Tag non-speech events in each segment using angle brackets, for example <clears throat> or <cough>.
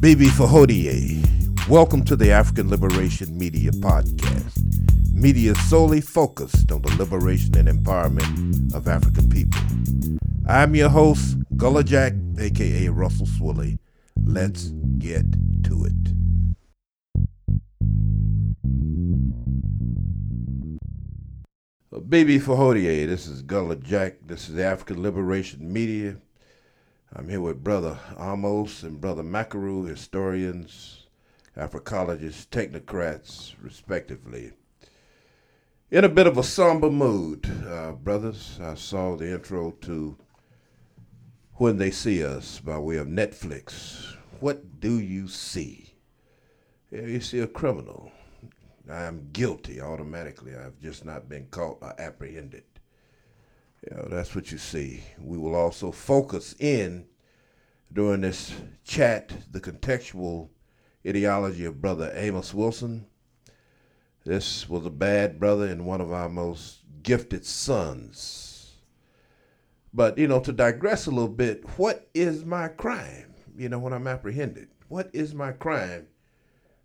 Bibi Fahodie, welcome to the African Liberation Media Podcast. Media solely focused on the liberation and empowerment of African people. I'm your host, Gullah Jack, aka Russell Swilly. Let's get to it. Bibi Fahodie, this is Gullah Jack. This is African Liberation Media. I'm here with Brother Amos and Brother Makaru, historians, Africologists, technocrats, respectively. In a bit of a somber mood, uh, brothers, I saw the intro to When They See Us by way of Netflix. What do you see? Yeah, you see a criminal. I am guilty automatically. I've just not been caught or apprehended. Know, that's what you see. We will also focus in during this chat the contextual ideology of Brother Amos Wilson. This was a bad brother and one of our most gifted sons. But, you know, to digress a little bit, what is my crime? You know, when I'm apprehended, what is my crime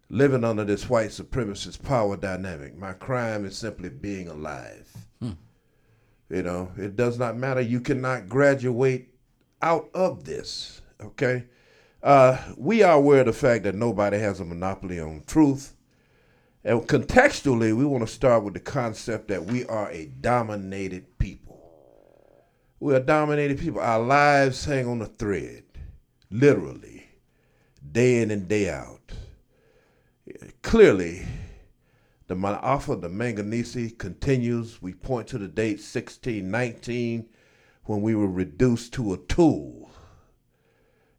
living under this white supremacist power dynamic. My crime is simply being alive. Hmm. You know, it does not matter. You cannot graduate out of this. Okay. Uh, we are aware of the fact that nobody has a monopoly on truth. And contextually, we want to start with the concept that we are a dominated people. We are dominated people. Our lives hang on a thread, literally, day in and day out clearly, the Ma'afa, the Maangamizi continues. We point to the date 1619 when we were reduced to a tool.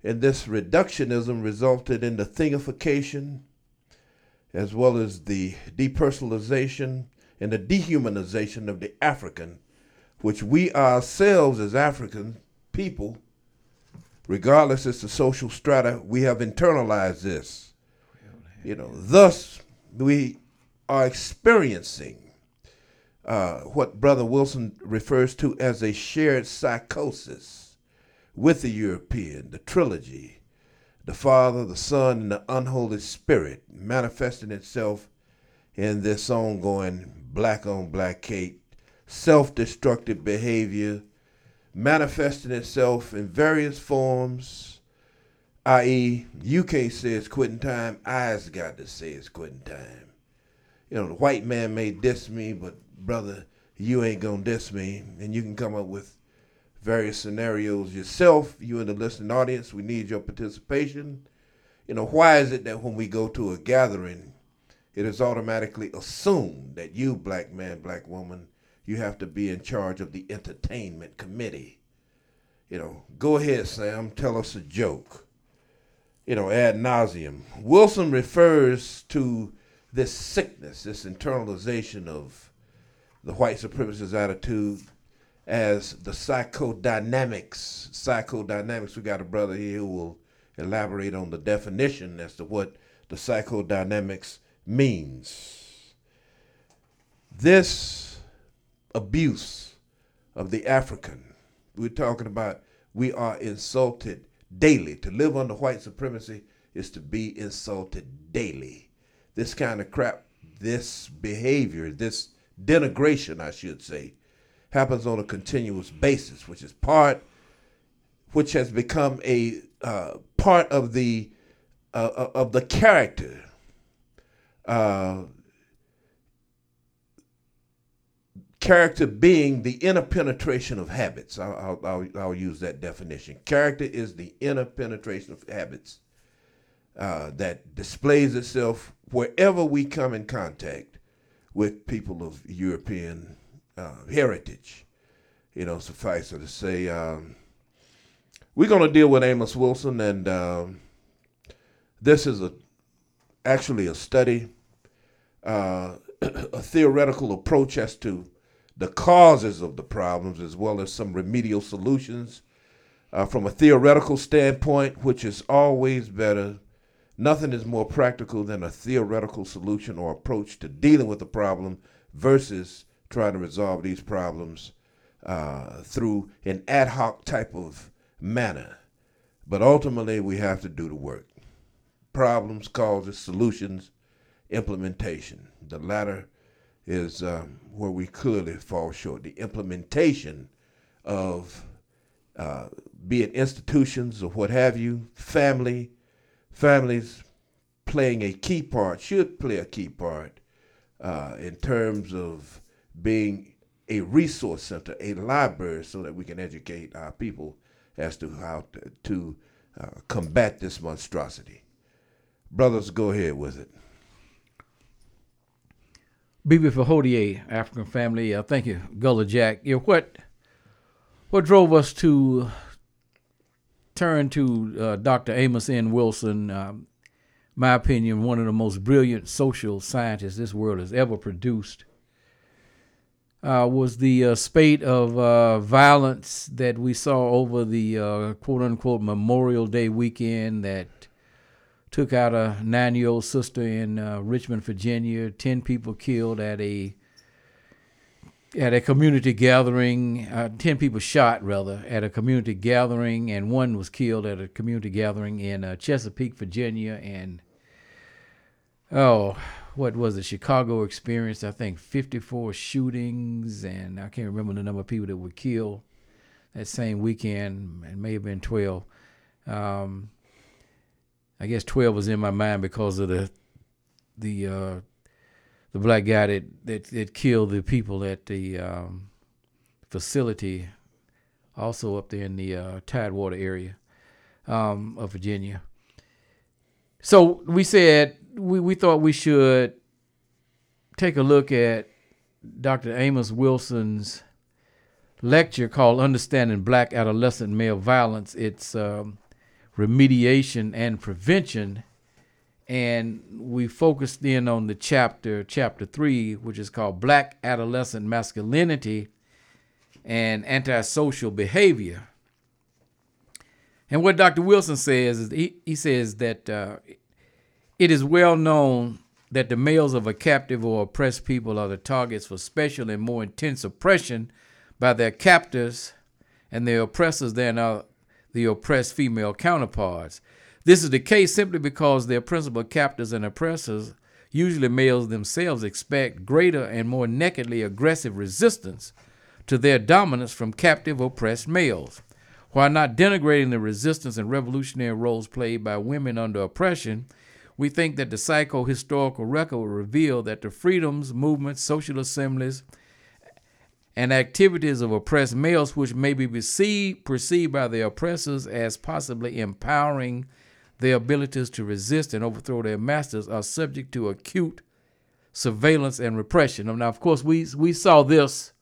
And this reductionism resulted in the thingification as well as the depersonalization and the dehumanization of the African, which we ourselves as African people, regardless as the social strata, we have internalized this you know, thus we are experiencing uh, what Brother Wilson refers to as a shared psychosis with the European, the trilogy, the Father, the Son, and the unholy Spirit manifesting itself in this ongoing black on black hate, self destructive behavior, manifesting itself in various forms i.e., you can't say it's quitting time, I's got to say it's quitting time. You know, the white man may diss me, but brother, you ain't gonna diss me. And you can come up with various scenarios yourself, you and the listening audience. We need your participation. You know, why is it that when we go to a gathering, it is automatically assumed that you, black man, black woman, you have to be in charge of the entertainment committee? You know, go ahead, Sam, tell us a joke you know, ad nauseum. Wilson refers to this sickness, this internalization of the white supremacist attitude as the psychodynamics. Psychodynamics, we got a brother here who will elaborate on the definition as to what the psychodynamics means. This abuse of the African, we're talking about, we are insulted daily. To live under white supremacy is to be insulted daily. This kind of crap, this behavior, this denigration, I should say, happens on a continuous basis, which is part, which has become a uh, part of the uh, uh of the character. Uh, Character being the inner penetration of habits. I'll, I'll, I'll, use that definition. Character is the inner penetration of habits uh, that displays itself wherever we come in contact with people of European uh, heritage. You know, suffice it to say, um, we're going to deal with Amos Wilson, and um, this is a actually a study, uh, <clears throat> a theoretical approach as to the causes of the problems as well as some remedial solutions uh, from a theoretical standpoint, which is always better. Nothing is more practical than a theoretical solution or approach to dealing with the problem versus trying to resolve these problems uh, through an ad hoc type of manner. But ultimately, we have to do the work. problems, causes, solutions, implementation. The latter is um, where we clearly fall short. The implementation of, uh, be it institutions or what have you, family, families playing a key part, should play a key part uh, in terms of being a resource center, a library, so that we can educate our people as to how to, to uh, combat this monstrosity. Brothers, go ahead with it. BB Fahodier, African family. Uh, thank you, Gullah Jack. You know, what what drove us to turn to uh, Dr. Amos N. Wilson, um, my opinion, one of the most brilliant social scientists this world has ever produced, uh, was the uh, spate of uh, violence that we saw over the uh, quote unquote Memorial Day weekend that took out a nine year old sister in uh, Richmond, Virginia, 10 people killed at a at a community gathering, uh, 10 people shot rather at a community gathering, and one was killed at a community gathering in uh, Chesapeake, Virginia. And oh, what was it? Chicago experienced, I think, 54 shootings, and I can't remember the number of people that were killed that same weekend. It may have been 12. Um, I guess 12 was in my mind because of the the uh, the black guy that, that, that killed the people at the um, facility, also up there in the uh, Tidewater area um, of Virginia. So we said we, we thought we should take a look at Dr. Amos Wilson's lecture called Understanding Black Adolescent Male Violence. It's um, remediation and prevention and we focused in on the chapter chapter 3 which is called black adolescent masculinity and antisocial behavior and what dr wilson says is he, he says that uh, it is well known that the males of a captive or oppressed people are the targets for special and more intense oppression by their captors and their oppressors than are the oppressed female counterparts. This is the case simply because their principal captors and oppressors, usually males themselves, expect greater and more nakedly aggressive resistance to their dominance from captive oppressed males. While not denigrating the resistance and revolutionary roles played by women under oppression, we think that the psycho-historical record will reveal that the freedoms, movements, social assemblies, and activities of oppressed males, which may be perceived, perceived by their oppressors as possibly empowering their abilities to resist and overthrow their masters, are subject to acute surveillance and repression. Now, of course, we we saw this.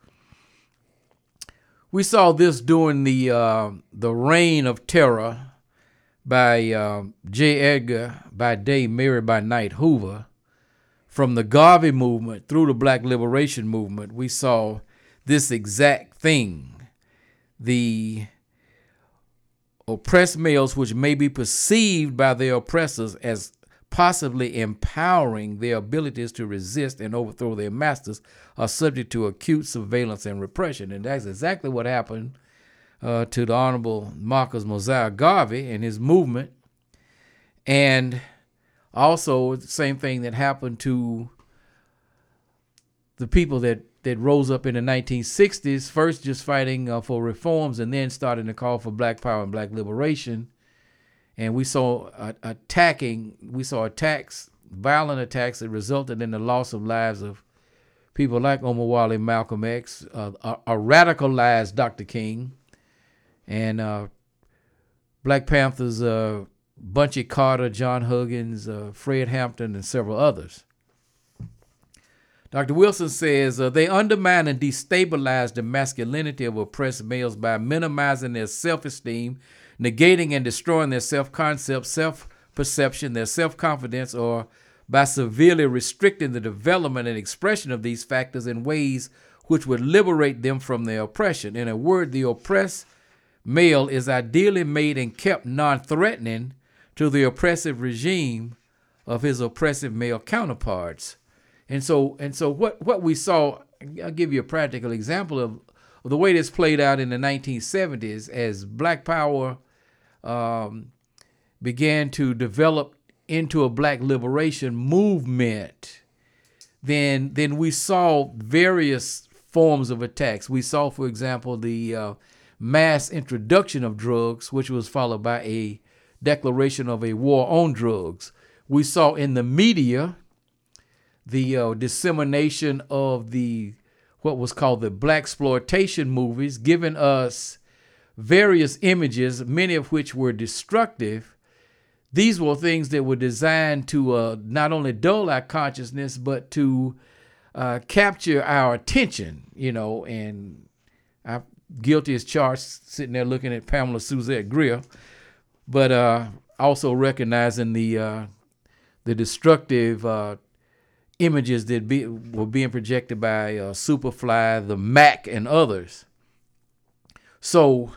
We saw this during the uh, the reign of terror by uh, J. Edgar by day, Mary by night Hoover. From the Garvey movement through the Black Liberation movement, we saw this exact thing. The oppressed males, which may be perceived by their oppressors as possibly empowering their abilities to resist and overthrow their masters, are subject to acute surveillance and repression. And that's exactly what happened uh, to the Honorable Marcus Mosiah Garvey and his movement. And also, the same thing that happened to the people that that rose up in the 1960s, first just fighting uh, for reforms and then starting to call for black power and black liberation. And we saw uh, attacking, we saw attacks, violent attacks that resulted in the loss of lives of people like Omar Wally, Malcolm X, uh, a, a, radicalized Dr. King, and uh, Black Panthers, uh, Bunchy Carter, John Huggins, uh, Fred Hampton, and several others. Dr. Wilson says uh, they undermine and destabilize the masculinity of oppressed males by minimizing their self esteem, negating and destroying their self concept, self perception, their self confidence, or by severely restricting the development and expression of these factors in ways which would liberate them from their oppression. In a word, the oppressed male is ideally made and kept non threatening to the oppressive regime of his oppressive male counterparts. And so and so what what we saw, I'll give you a practical example of, of the way this played out in the 1970s as Black Power um, began to develop into a black liberation movement, then then we saw various forms of attacks. We saw, for example, the uh, mass introduction of drugs, which was followed by a declaration of a war on drugs. We saw in the media the uh, dissemination of the what was called the black exploitation movies, giving us various images, many of which were destructive. These were things that were designed to uh, not only dull our consciousness, but to uh, capture our attention, you know. And I'm guilty as charged, sitting there looking at Pamela Suzette Grier, but uh, also recognizing the uh, the destructive uh, images that be, were being projected by uh, Superfly, the Mack, and others. So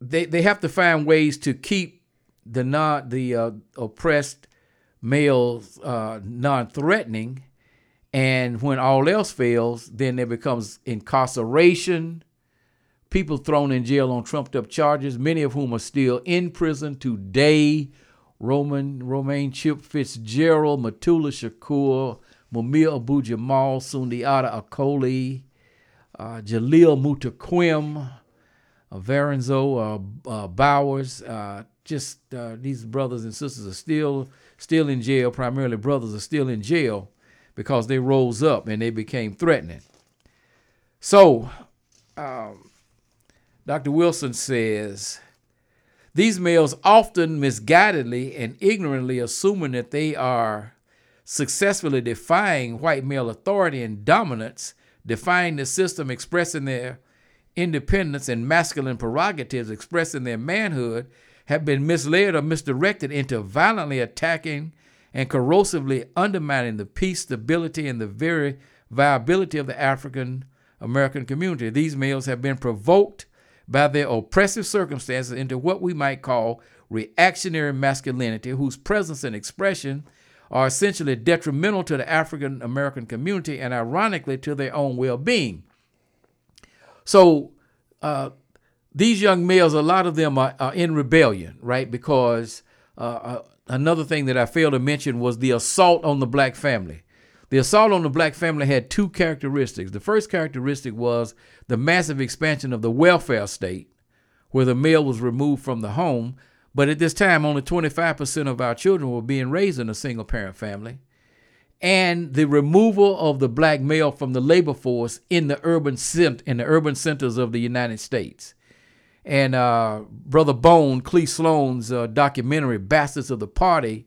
they they have to find ways to keep the non the uh, oppressed males uh, non-threatening, and when all else fails, then there becomes incarceration, people thrown in jail on trumped up charges, many of whom are still in prison today. Roman Romaine Chip Fitzgerald, Mutulu Shakur, Mumia Abu Jamal, Sundiata Acoli, uh, Jalil Muntaqim, uh, Veronza uh, uh, Bowers. Uh, just uh, these brothers and sisters are still still in jail. Primarily, brothers are still in jail because they rose up and they became threatening. So, um, Dr. Wilson says these males often misguidedly and ignorantly assuming that they are successfully defying white male authority and dominance, defying the system, expressing their independence and masculine prerogatives, expressing their manhood, have been misled or misdirected into violently attacking and corrosively undermining the peace, stability, and the very viability of the African American community. These males have been provoked by their oppressive circumstances into what we might call reactionary masculinity, whose presence and expression are essentially detrimental to the African American community and ironically to their own well being. So, uh, these young males, a lot of them are, are in rebellion, right? Because uh, uh, another thing that I failed to mention was the assault on the black family. The assault on the black family had two characteristics. The first characteristic was the massive expansion of the welfare state, where the male was removed from the home. But at this time, only 25% of our children were being raised in a single parent family. And the removal of the black male from the labor force in the urban cent- in the urban centers of the United States. And uh, Brother Bone, Cle Sloan's uh, documentary, Bastards of the Party,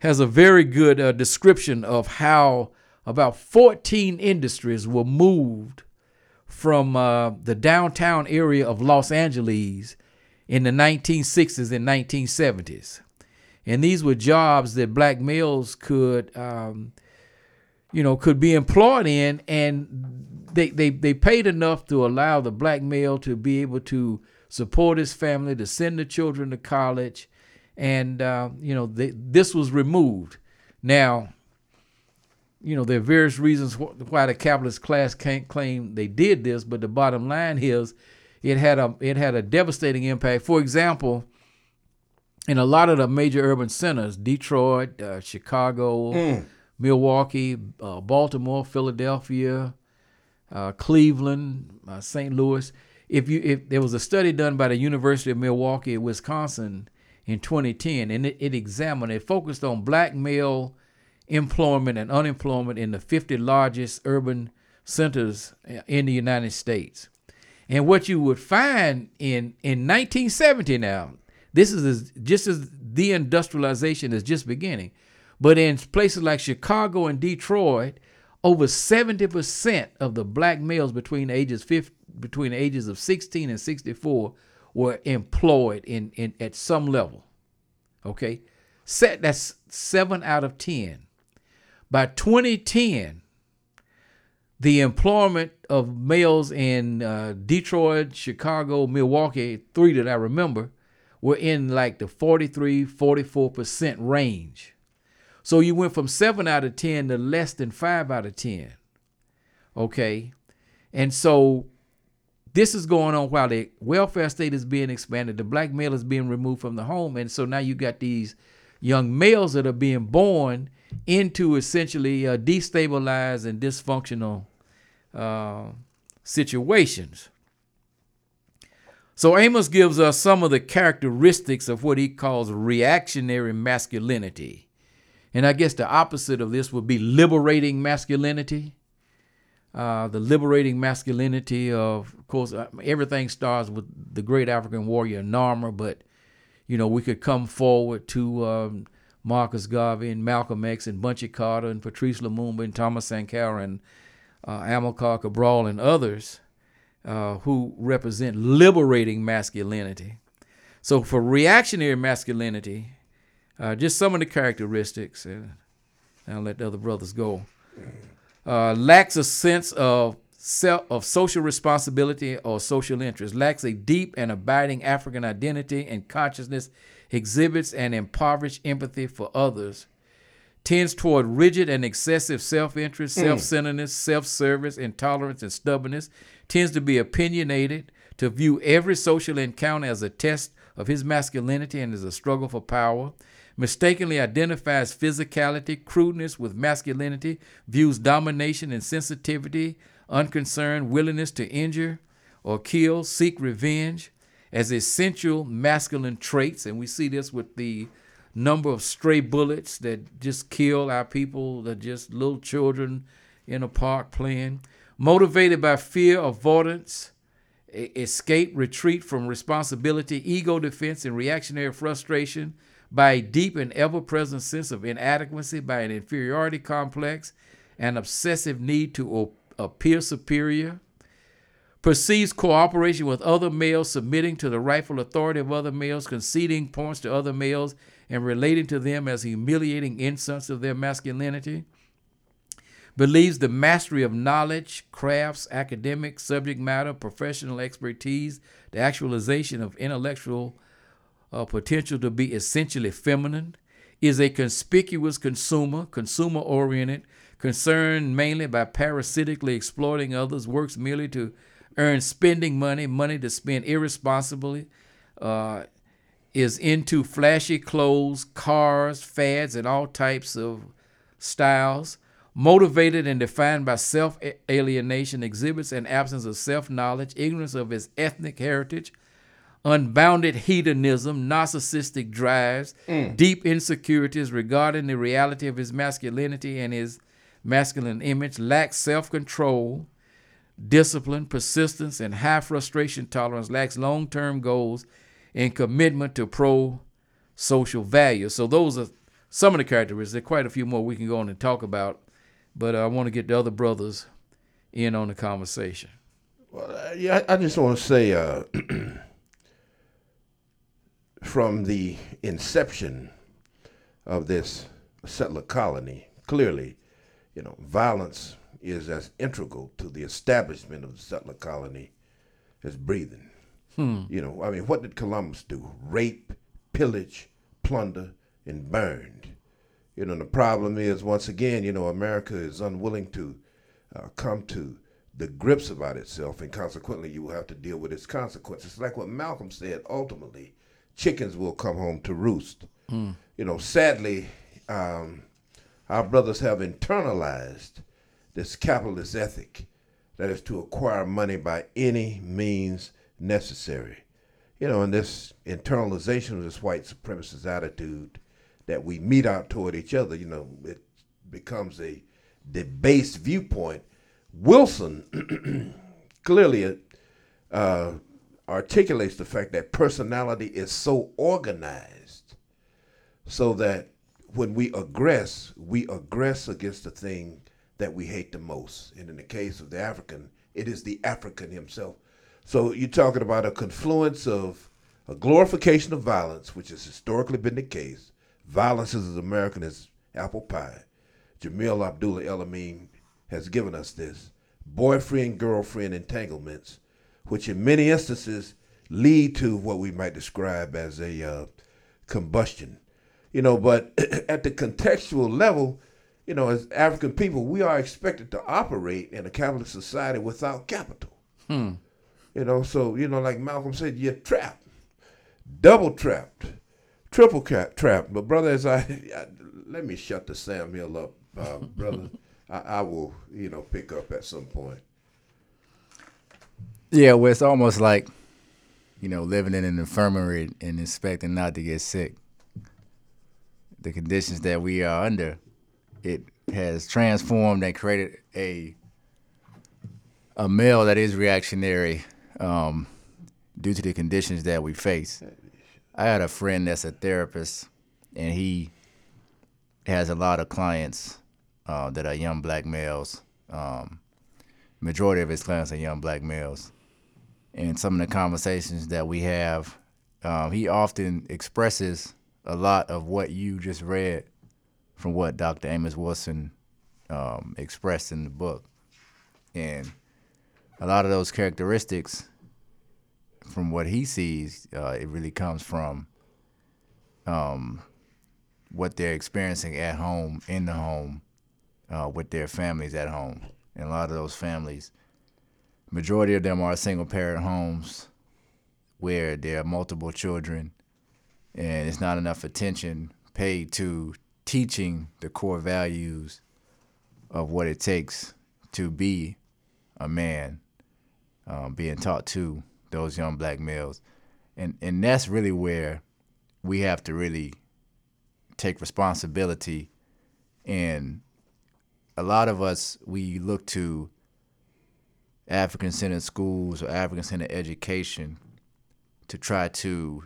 has a very good uh, description of how about 14 industries were moved from uh, the downtown area of Los Angeles in the 1960s and 1970s. And these were jobs that black males could, um, you know, could be employed in, and they, they, they paid enough to allow the black male to be able to support his family, to send the children to college, and uh, you know they, this was removed. Now, you know there are various reasons wh- why the capitalist class can't claim they did this, but the bottom line is it had a it had a devastating impact. For example, in a lot of the major urban centers, Detroit, uh, Chicago, mm. Milwaukee, uh, Baltimore, Philadelphia, uh, Cleveland, uh, St. Louis. If you if there was a study done by the University of Milwaukee, Wisconsin in 2010, and it, it examined, it focused on black male employment and unemployment in the 50 largest urban centers uh, in the United States. And what you would find in, in 1970 now, this is just as the industrialization is just beginning, but in places like Chicago and Detroit, over 70% of the black males between ages 50, between the ages of 16 and 64 were employed in, in at some level. Okay? Set that's 7 out of 10. By 2010, the employment of males in uh, Detroit, Chicago, Milwaukee, three that I remember, were in like the 43, 44% range. So you went from 7 out of 10 to less than 5 out of 10. Okay? And so this is going on while the welfare state is being expanded, the black male is being removed from the home, and so now you got these young males that are being born into essentially destabilized and dysfunctional uh, situations. So Amos gives us some of the characteristics of what he calls reactionary masculinity. And I guess the opposite of this would be liberating masculinity. Uh, the liberating masculinity of, of course, uh, everything starts with the great African warrior Narmer, but, you know, we could come forward to um, Marcus Garvey and Malcolm X and Bunchy Carter and Patrice Lumumba and Thomas Sankara and uh, Amilcar Cabral and others uh, who represent liberating masculinity. So, for reactionary masculinity, uh, just some of the characteristics, and I'll let the other brothers go, uh, lacks a sense of self, of social responsibility or social interest, lacks a deep and abiding African identity and consciousness, exhibits an impoverished empathy for others, tends toward rigid and excessive self interest, mm. self centeredness, self service, intolerance, and stubbornness, tends to be opinionated, to view every social encounter as a test of his masculinity and as a struggle for power, mistakenly identifies physicality, crudeness with masculinity, views domination and sensitivity, unconcerned willingness to injure or kill, seek revenge as essential masculine traits. And we see this with the number of stray bullets that just kill our people, that just little children in a park playing motivated by fear, avoidance, escape, retreat from responsibility, ego defense, and reactionary frustration, by a deep and ever present sense of inadequacy, by an inferiority complex, an obsessive need to appear superior, perceives cooperation with other males, submitting to the rightful authority of other males, conceding points to other males, and relating to them as humiliating insults of their masculinity believes the mastery of knowledge, crafts, academic subject matter, professional expertise, the actualization of intellectual uh, potential to be essentially feminine, is a conspicuous consumer, consumer oriented, concerned mainly by parasitically exploiting others, works merely to earn spending money, money to spend irresponsibly, uh, is into flashy clothes, cars, fads, and all types of styles motivated and defined by self alienation, exhibits an absence of self knowledge, ignorance of his ethnic heritage, unbounded hedonism, narcissistic drives, mm. deep insecurities regarding the reality of his masculinity and his masculine image, lacks self control, discipline, persistence, and high frustration tolerance, lacks long term goals, and commitment to pro social values. So, those are some of the characteristics. There are quite a few more we can go on and talk about but I want to get the other brothers in on the conversation. Well, uh, yeah, I just want to say uh, <clears throat> from the inception of this settler colony, clearly, you know, violence is as integral to the establishment of the settler colony as breathing. Hmm. You know, I mean, what did Columbus do? Rape, pillage, plunder, and burned. You know, the problem is once again, you know, America is unwilling to uh, come to the grips about itself, and consequently, you will have to deal with its consequences. Like what Malcolm said, ultimately, chickens will come home to roost. Mm. You know, sadly, um, our brothers have internalized this capitalist ethic that is to acquire money by any means necessary. You know, and this internalization of this white supremacist attitude that we meet out toward each other, you know, it becomes a debased viewpoint. Wilson <clears throat> clearly uh, articulates the fact that personality is so organized so that when we aggress, we aggress against the thing that we hate the most. And in the case of the African, it is the African himself. So you're talking about a confluence of a glorification of violence, which has historically been the case, Violence is as American as apple pie. Jamil Abdullah El Amin has given us this. Boyfriend girlfriend entanglements, which in many instances lead to what we might describe as a uh, combustion. You know, but <clears throat> at the contextual level, you know, as African people, we are expected to operate in a capitalist society without capital. Hmm. You know, so, you know, like Malcolm said, you're trapped, double trapped triple cap trap. But brother, as I, <laughs> I let me shut the Sam Hill up, uh, brother. <laughs> I, I will, you know, pick up at some point. Yeah, well, it's almost like, you know, living in an infirmary and expecting not to get sick. The conditions that we are under, it has transformed and created a a male that is reactionary um, due to the conditions that we face. I had a friend that's a therapist, and he has a lot of clients uh, that are young black males. Um, majority of his clients are young black males, and some of the conversations that we have, um, he often expresses a lot of what you just read from what Dr. Amos Wilson um, expressed in the book, and a lot of those characteristics from what he sees, uh, it really comes from um, what they're experiencing at home, in the home, uh, with their families at home. And a lot of those families, majority of them are single parent homes where there are multiple children and it's not enough attention paid to teaching the core values of what it takes to be a man, um, being taught to those young black males. And, and that's really where we have to really take responsibility and a lot of us we look to African centered schools or African centered education to try to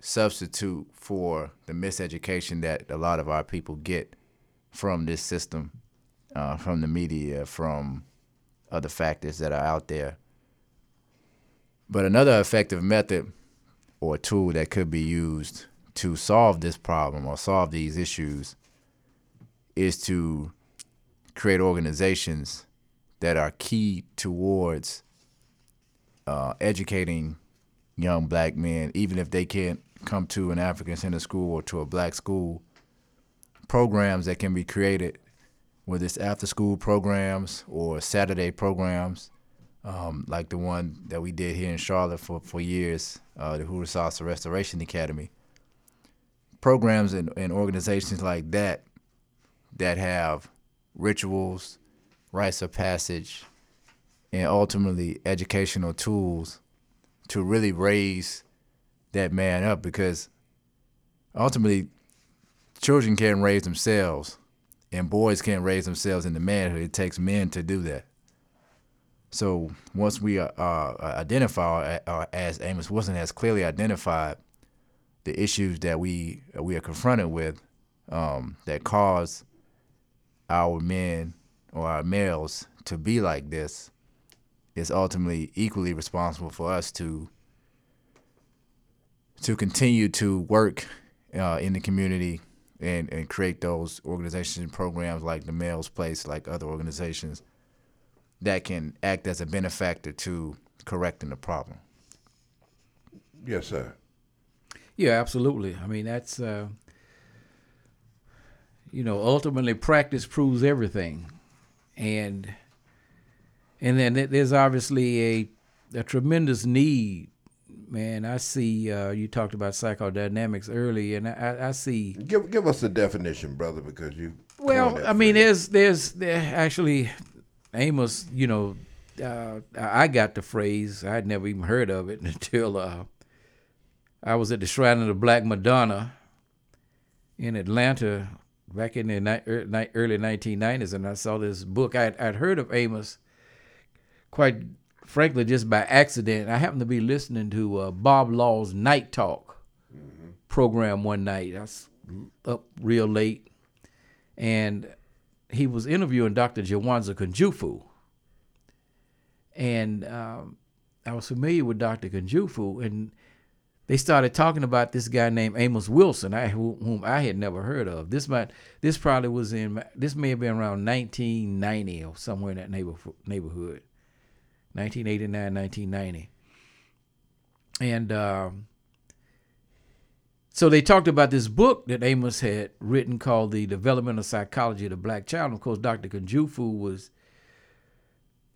substitute for the miseducation that a lot of our people get from this system, uh, from the media, from other factors that are out there. But another effective method or tool that could be used to solve this problem or solve these issues is to create organizations that are key towards uh, educating young black men, even if they can't come to an African center school or to a black school. Programs that can be created, whether it's after school programs or Saturday programs, um, like the one that we did here in Charlotte for, for years, uh, the Hooter Restoration Academy. Programs and, and organizations like that that have rituals, rites of passage, and ultimately educational tools to really raise that man up because ultimately children can't raise themselves and boys can't raise themselves into manhood. It takes men to do that. So once we uh, uh, identify, uh, as Amos Wilson has clearly identified, the issues that we we are confronted with um, that cause our men or our males to be like this is ultimately equally responsible for us to to continue to work uh, in the community and, and create those organizations and programs like the Males Place, like other organizations that can act as a benefactor to correcting the problem. Yes, sir. Yeah, absolutely. I mean, that's uh, you know, ultimately practice proves everything, and and then there's obviously a a tremendous need. Man, I see. Uh, you talked about psychodynamics early, and I, I see. Give give us a definition, brother, because you. Well, I mean, there's there's there actually, Amos. You know, uh, I got the phrase. I'd never even heard of it <laughs> until uh, I was at the Shrine of the Black Madonna in Atlanta back in the er, early 1990s, and I saw this book. I'd, I'd heard of Amos quite frankly just by accident. I happened to be listening to uh, Bob Law's Night Talk mm-hmm. program one night. I was up real late, and he was interviewing Dr. Jawanza Kunjufu. And um, I was familiar with Dr. Kunjufu, and they started talking about this guy named Amos Wilson, I, whom I had never heard of. This might, this probably was in, this may have been around 1990 or somewhere in that neighborhood, 1989, 1990. And um, so they talked about this book that Amos had written called The Developmental Psychology of the Black Child. Of course, Dr. Kunjufu was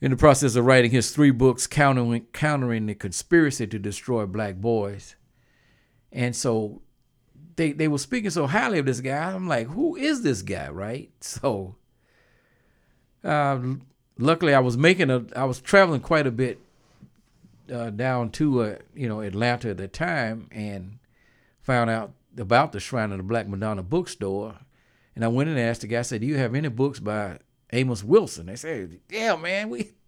in the process of writing his three books countering, countering the conspiracy to destroy black boys. And so they they were speaking so highly of this guy. I'm like, who is this guy, right? <laughs> So, uh, luckily, I was making a, I was traveling quite a bit uh, down to uh, you know Atlanta at the time, and found out about the Shrine of the Black Madonna bookstore, and I went and asked the guy. I said, "Do you have any books by Amos Wilson?" They said, "Yeah, man, we." <laughs>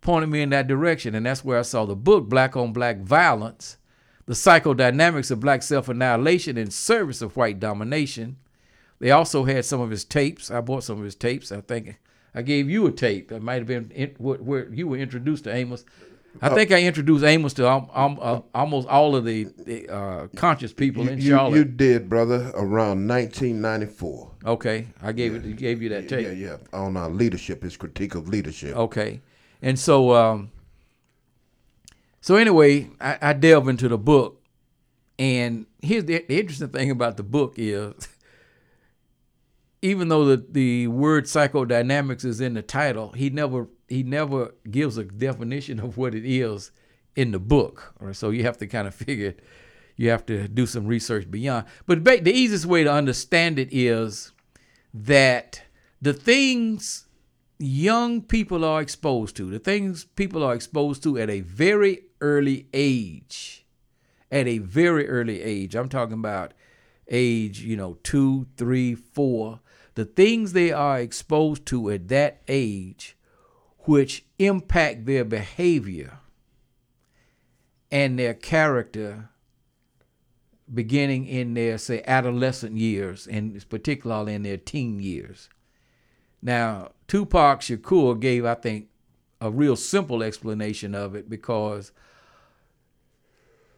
Pointed me in that direction, and that's where I saw the book "Black on Black Violence." The psychodynamics of black self annihilation in service of white domination. They also had some of his tapes. I bought some of his tapes. I think I gave you a tape. It might have been in, where, you were introduced to Amos. I uh, think I introduced Amos to um, um, uh, almost all of the, the uh, conscious people you, in Charlotte. You did, brother, around 1994. Okay, I gave yeah. it. Gave you that tape. Yeah, yeah. On our leadership, his critique of leadership. Okay, and so um, so anyway, I, I delve into the book, and here's the, the interesting thing about the book is, even though the, the word psychodynamics is in the title, he never he never gives a definition of what it is in the book. Right? So you have to kind of <laughs> figure, it. you have to do some research beyond. But the easiest way to understand it is that the things young people are exposed to, the things people are exposed to at a very early age, at a very early age, I'm talking about age, you know, two, three, four, the things they are exposed to at that age, which impact their behavior and their character beginning in their, say, adolescent years, and particularly in their teen years. Now, Tupac Shakur gave, I think, a real simple explanation of it because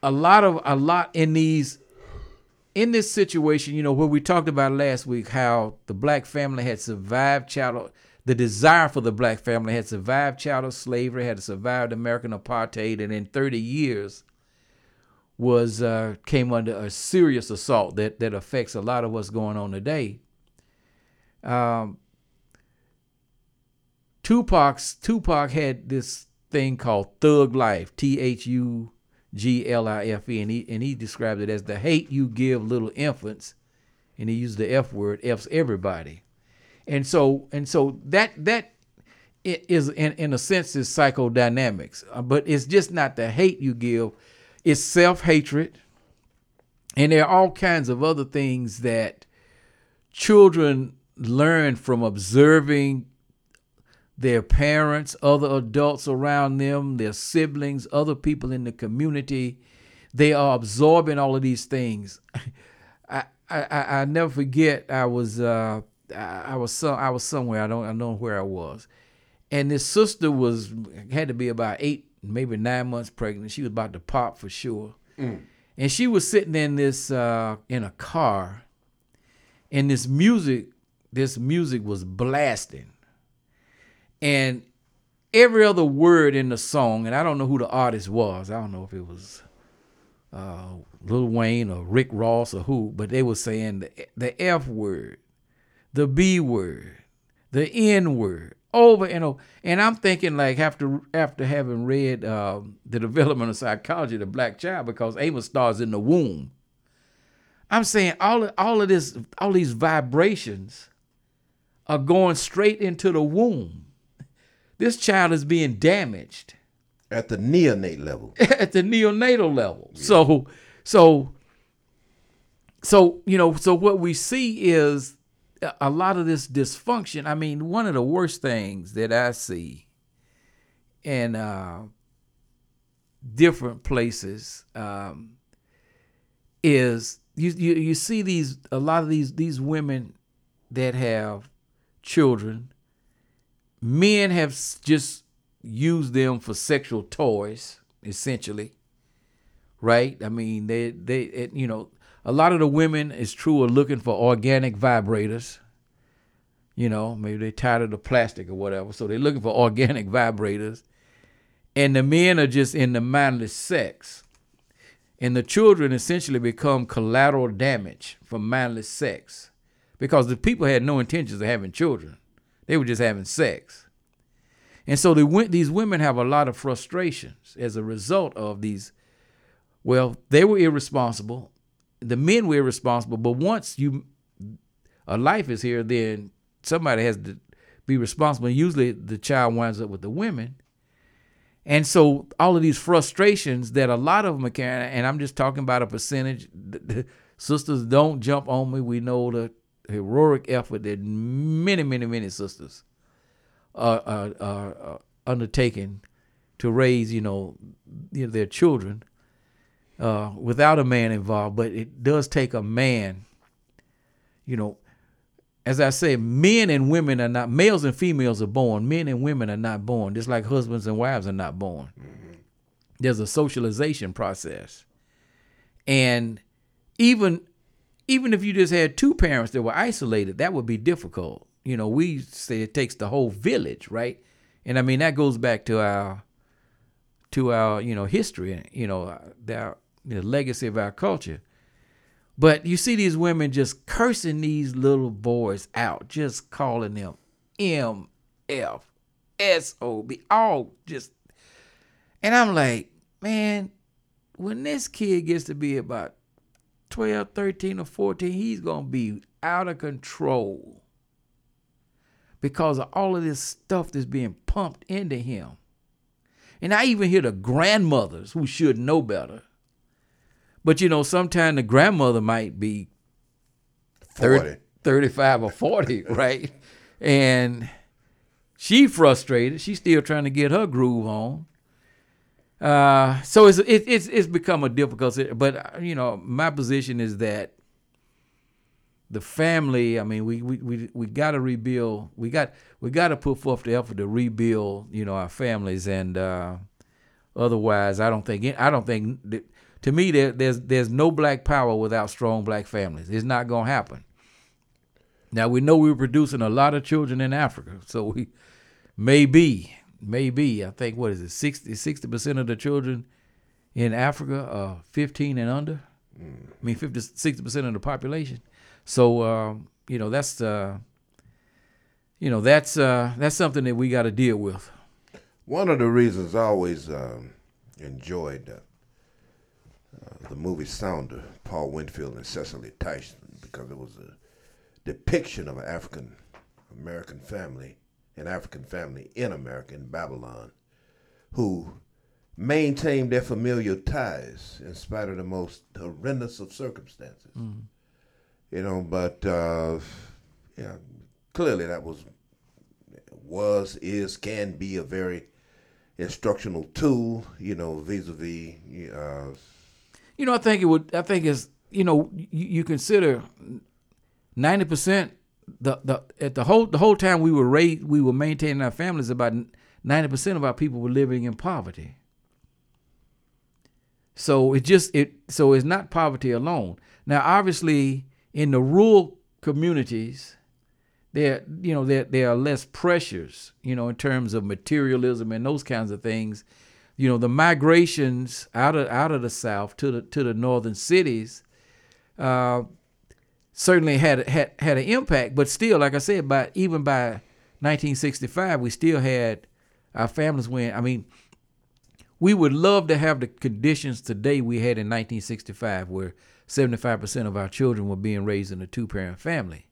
a lot of a lot in these in this situation, you know, where we talked about last week how the black family had survived chattel the desire for the black family had survived chattel slavery, had survived American apartheid, and in 30 years was uh, came under a serious assault that that affects a lot of what's going on today. Um, Tupac's Tupac had this thing called thug life, T H U G L I F E, and he and he described it as the hate you give little infants, and he used the F word, F's everybody, and so and so that that is in in a sense is psychodynamics, uh, but it's just not the hate you give, it's self hatred, and there are all kinds of other things that children learn from observing their parents, other adults around them, their siblings, other people in the community. They are absorbing all of these things. I, I, I never forget. I was uh, I was some I was somewhere. I don't I know where I was, and this sister was had to be about eight, maybe nine months pregnant. She was about to pop for sure, mm. and she was sitting in this uh, in a car, and this music this music was blasting and every other word in the song, and I don't know who the artist was. I don't know if it was uh, Lil Wayne or Rick Ross or who, but they were saying the, the F word, the B word, the N word, over and over. And I'm thinking like after after having read uh, the development of psychology of the black child, because Amos starts in the womb. I'm saying all of, all of this, all these vibrations are going straight into the womb this child is being damaged at the neonate level. <laughs> at the neonatal level. Yeah. So, so, so you know, so what we see is a lot of this dysfunction. I mean, one of the worst things that I see in uh, different places um, is you, you you see these a lot of these these women that have children men have just used them for sexual toys, essentially. Right? I mean, they they it, you know a lot of the women it's true are looking for organic vibrators. You know, maybe they're tired of the plastic or whatever, so they're looking for <laughs> organic vibrators. And the men are just in the mindless sex. And the children essentially become collateral damage from mindless sex because the people had no intentions of having children. They were just having sex. And so the, these women have a lot of frustrations as a result of these. Well, they were irresponsible. the men were irresponsible. but once you a life is here, then somebody has to be responsible. Usually the child winds up with the women. And so all of these frustrations that a lot of them carrying, and I'm just talking about a percentage. sisters don't jump on me. We know the heroic effort that many, many, many sisters are, are, are undertaking to raise, you know, you know their children uh, without a man involved. But it does take a man, you know, as I say, men and women are not males and females are born. Men and women are not born, just like husbands and wives are not born. Mm-hmm. There's a socialization process, and even even if you just had two parents that were isolated, that would be difficult. You know, we say it takes the whole village, right? And I mean that goes back to our to our you know history, and you know, the, the legacy of our culture. But you see these women just cursing these little boys out, just calling them M F S O B, all just. And I'm like, man, when this kid gets to be about 12, 13, or 14, he's going to be out of control because of all of this stuff that's being pumped into him. And I even hear the grandmothers who should know better but you know, sometimes the grandmother might be 30, 40. 35 or 40, <laughs> right? And she frustrated. She's still trying to get her groove on. Uh, so it's, it, it's it's become a difficult. But uh, you know, my position is that the family. I mean, we we we, we got to rebuild. We got we got to put forth the effort to rebuild. You know, our families, and uh, otherwise, I don't think I don't think that to me, there, there's there's no black power without strong black families. It's not gonna happen. Now we know we're producing a lot of children in Africa, so we maybe maybe I think what is it 60 percent of the children in Africa are 15 and under. Mm. I mean 50 60 percent of the population. So um, you know that's uh, you know that's uh, that's something that we got to deal with. One of the reasons I always um, enjoyed uh, the movie Sounder, Paul Winfield and Cicely Tyson, because it was a depiction of an African American family, an African family in America, in Babylon, who maintained their familial ties in spite of the most horrendous of circumstances. Mm-hmm. You know, but uh, yeah, clearly that was was is can be a very instructional tool. You know, vis-a-vis uh, you know, I think it would. I think it's you know you, you consider ninety percent the the at the whole the whole time we were raised we were maintaining our families about ninety percent of our people were living in poverty. So it just it so it's not poverty alone. Now obviously in the rural communities there you know there there are less pressures, you know, in terms of materialism and those kinds of things you know the migrations out of out of the south to the to the northern cities uh, certainly had had had an impact but still like i said by even by 1965 we still had our families when i mean we would love to have the conditions today we had in 1965 where 75% of our children were being raised in a two-parent family.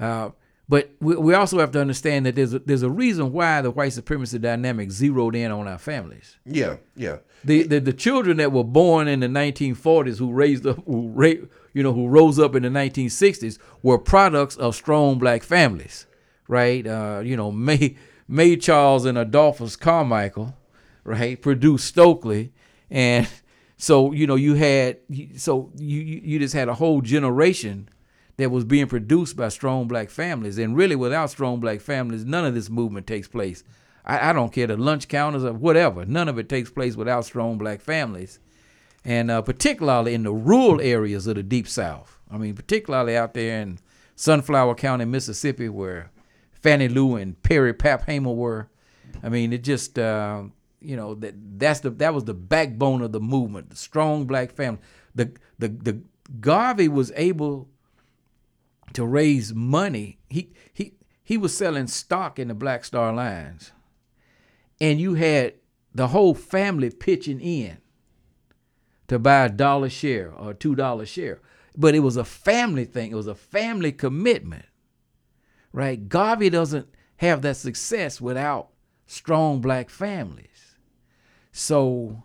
Uh, but we, we also have to understand that there's a, there's a reason why the white supremacy dynamic zeroed in on our families. Yeah, yeah. The, the the children that were born in the 1940s who raised up who ra- you know who rose up in the 1960s were products of strong black families, right? Uh, you know, May May Charles and Adolphus Carmichael, right, produced Stokely, and so you know you had so you you just had a whole generation that was being produced by strong black families. And really, without strong black families, none of this movement takes place. I, I don't care the lunch counters or whatever. None of it takes place without strong black families, and uh, particularly in the rural areas of the Deep South. I mean, particularly out there in Sunflower County, Mississippi, where Fannie Lou and Perry Pap Hamer were. I mean, it just uh, you know that that's the that was the backbone of the movement, the strong black family. The the the Garvey was able to raise money. He he he was selling stock in the Black Star Lines, and you had the whole family pitching in. to buy a dollar share or a two dollar share. But it was a family thing. It was a family commitment. Right? Garvey doesn't have that success without strong black families. So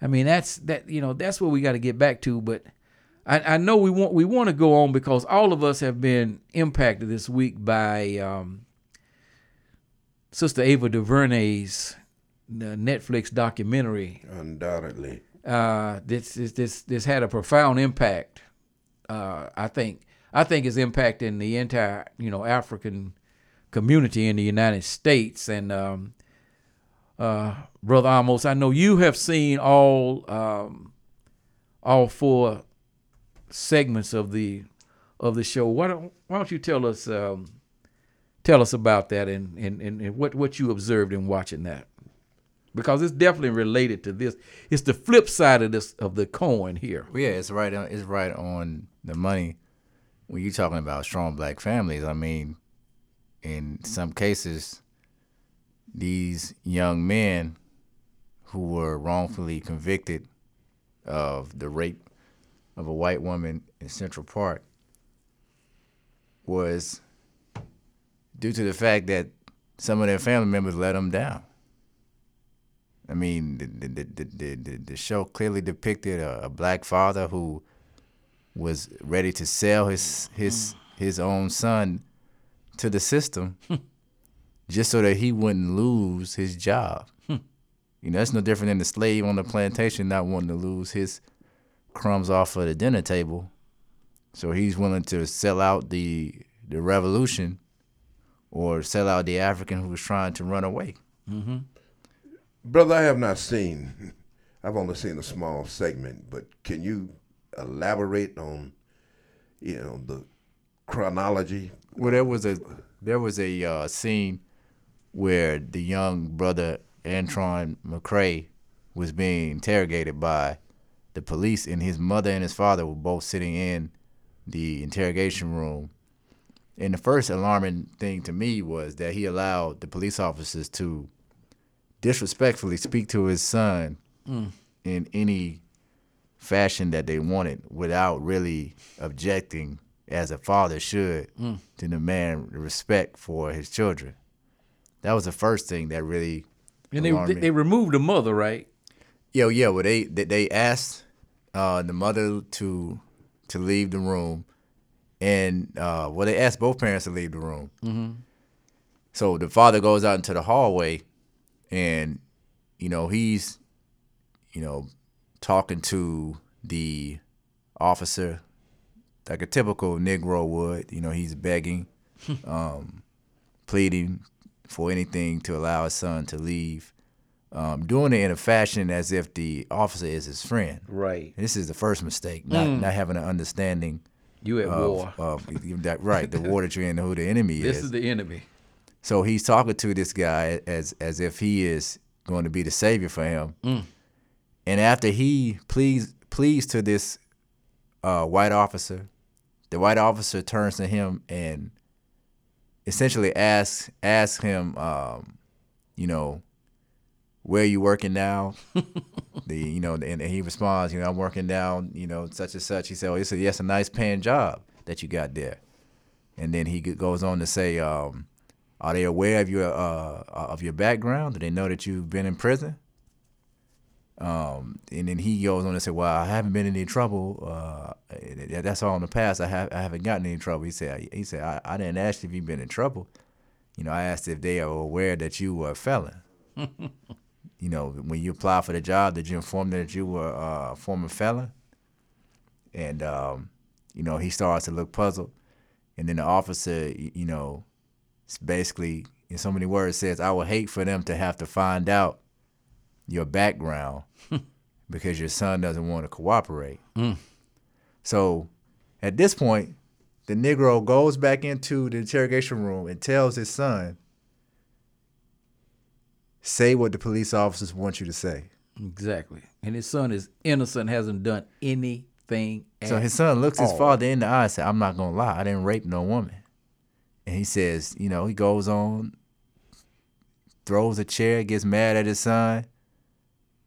I mean that's that you know, that's what we got to get back to. But I, I know we want we want to go on because all of us have been impacted this week by um, Sister Ava DuVernay's Netflix documentary. Undoubtedly. Uh, this, this this this had a profound impact. Uh, I think I think it's impacting the entire you know African community in the United States. And um, uh, brother Amos, I know you have seen all um, all four segments of the of the show. Why don't why don't you tell us um, tell us about that and, and, and what what you observed in watching that? Because it's definitely related to this. It's the flip side of this of the coin here. Yeah, it's right on. It's right on the money when you're talking about strong black families. I mean, in some cases, these young men who were wrongfully convicted of the rape of a white woman in Central Park was due to the fact that some of their family members let them down. I mean, the the the the, the show clearly depicted a, a, black father who was ready to sell his his his own son to the system <laughs> just so that he wouldn't lose his job. Hmm. You know, that's no different than the slave on the plantation not wanting to lose his crumbs off of the dinner table. So he's willing to sell out the the revolution or sell out the African who was trying to run away. Mm-hmm. Brother, I have not seen, <laughs> I've only seen a small segment, but can you elaborate on, you know, the chronology? Well, there was a there was a uh, scene where the young brother Antron McCray was being interrogated by the police, and his mother and his father were both sitting in the interrogation room. And the first alarming thing to me was that he allowed the police officers to disrespectfully speak to his son mm. in any fashion that they wanted without really objecting as a father should mm. to demand respect for his children. That was the first thing that really and they they, they removed the mother, right? Yeah, yeah. Well, they they, they asked uh, the mother to to leave the room, and uh, well, they asked both parents to leave the room. Mm-hmm. So the father goes out into the hallway, and you know he's, you know, talking to the officer like a typical Negro would. You know, he's begging, <laughs> um, pleading for anything to allow his son to leave um, doing it in a fashion as if the officer is his friend. Right. This is the first mistake, not mm. not having an understanding. You at of, war. Of, that, right, the war that you're in, who the enemy this is. This is the enemy. So he's talking to this guy as as if he is going to be the savior for him. Mm. And after he pleads pleads to this uh, white officer, the white officer turns to him and essentially asks asks him, um, you know, where are you working now? <laughs> the you know, and, and, he responds, you know, I'm working down, you know, such and such. He said, oh, he said, yes, a nice paying job that you got there. And then he goes on to say, um, are they aware of your uh, of your background? Do they know that you've been in prison? Um, and then he goes on to say, "Well, I haven't been in any trouble. Uh, that's all in the past. I have I haven't gotten any trouble." He said, "He said I, I didn't ask if you've been in trouble. You know, I asked if they are aware that you were a felon." <laughs> you know, when you apply for the job, did you inform them that you were a former felon? And um, you know, he starts to look puzzled, and then the officer, you know, basically in so many words says, "I would hate for them to have to find out your background <laughs> because your son doesn't want to cooperate." Mm. So, at this point, the Negro goes back into the interrogation room and tells his son Say what the police officers want you to say. Exactly. And his son is innocent, hasn't done anything. So his son looks his father in the eye and says, I'm not going to lie. I didn't rape no woman. And he says, you know, he goes on, throws a chair, gets mad at his son,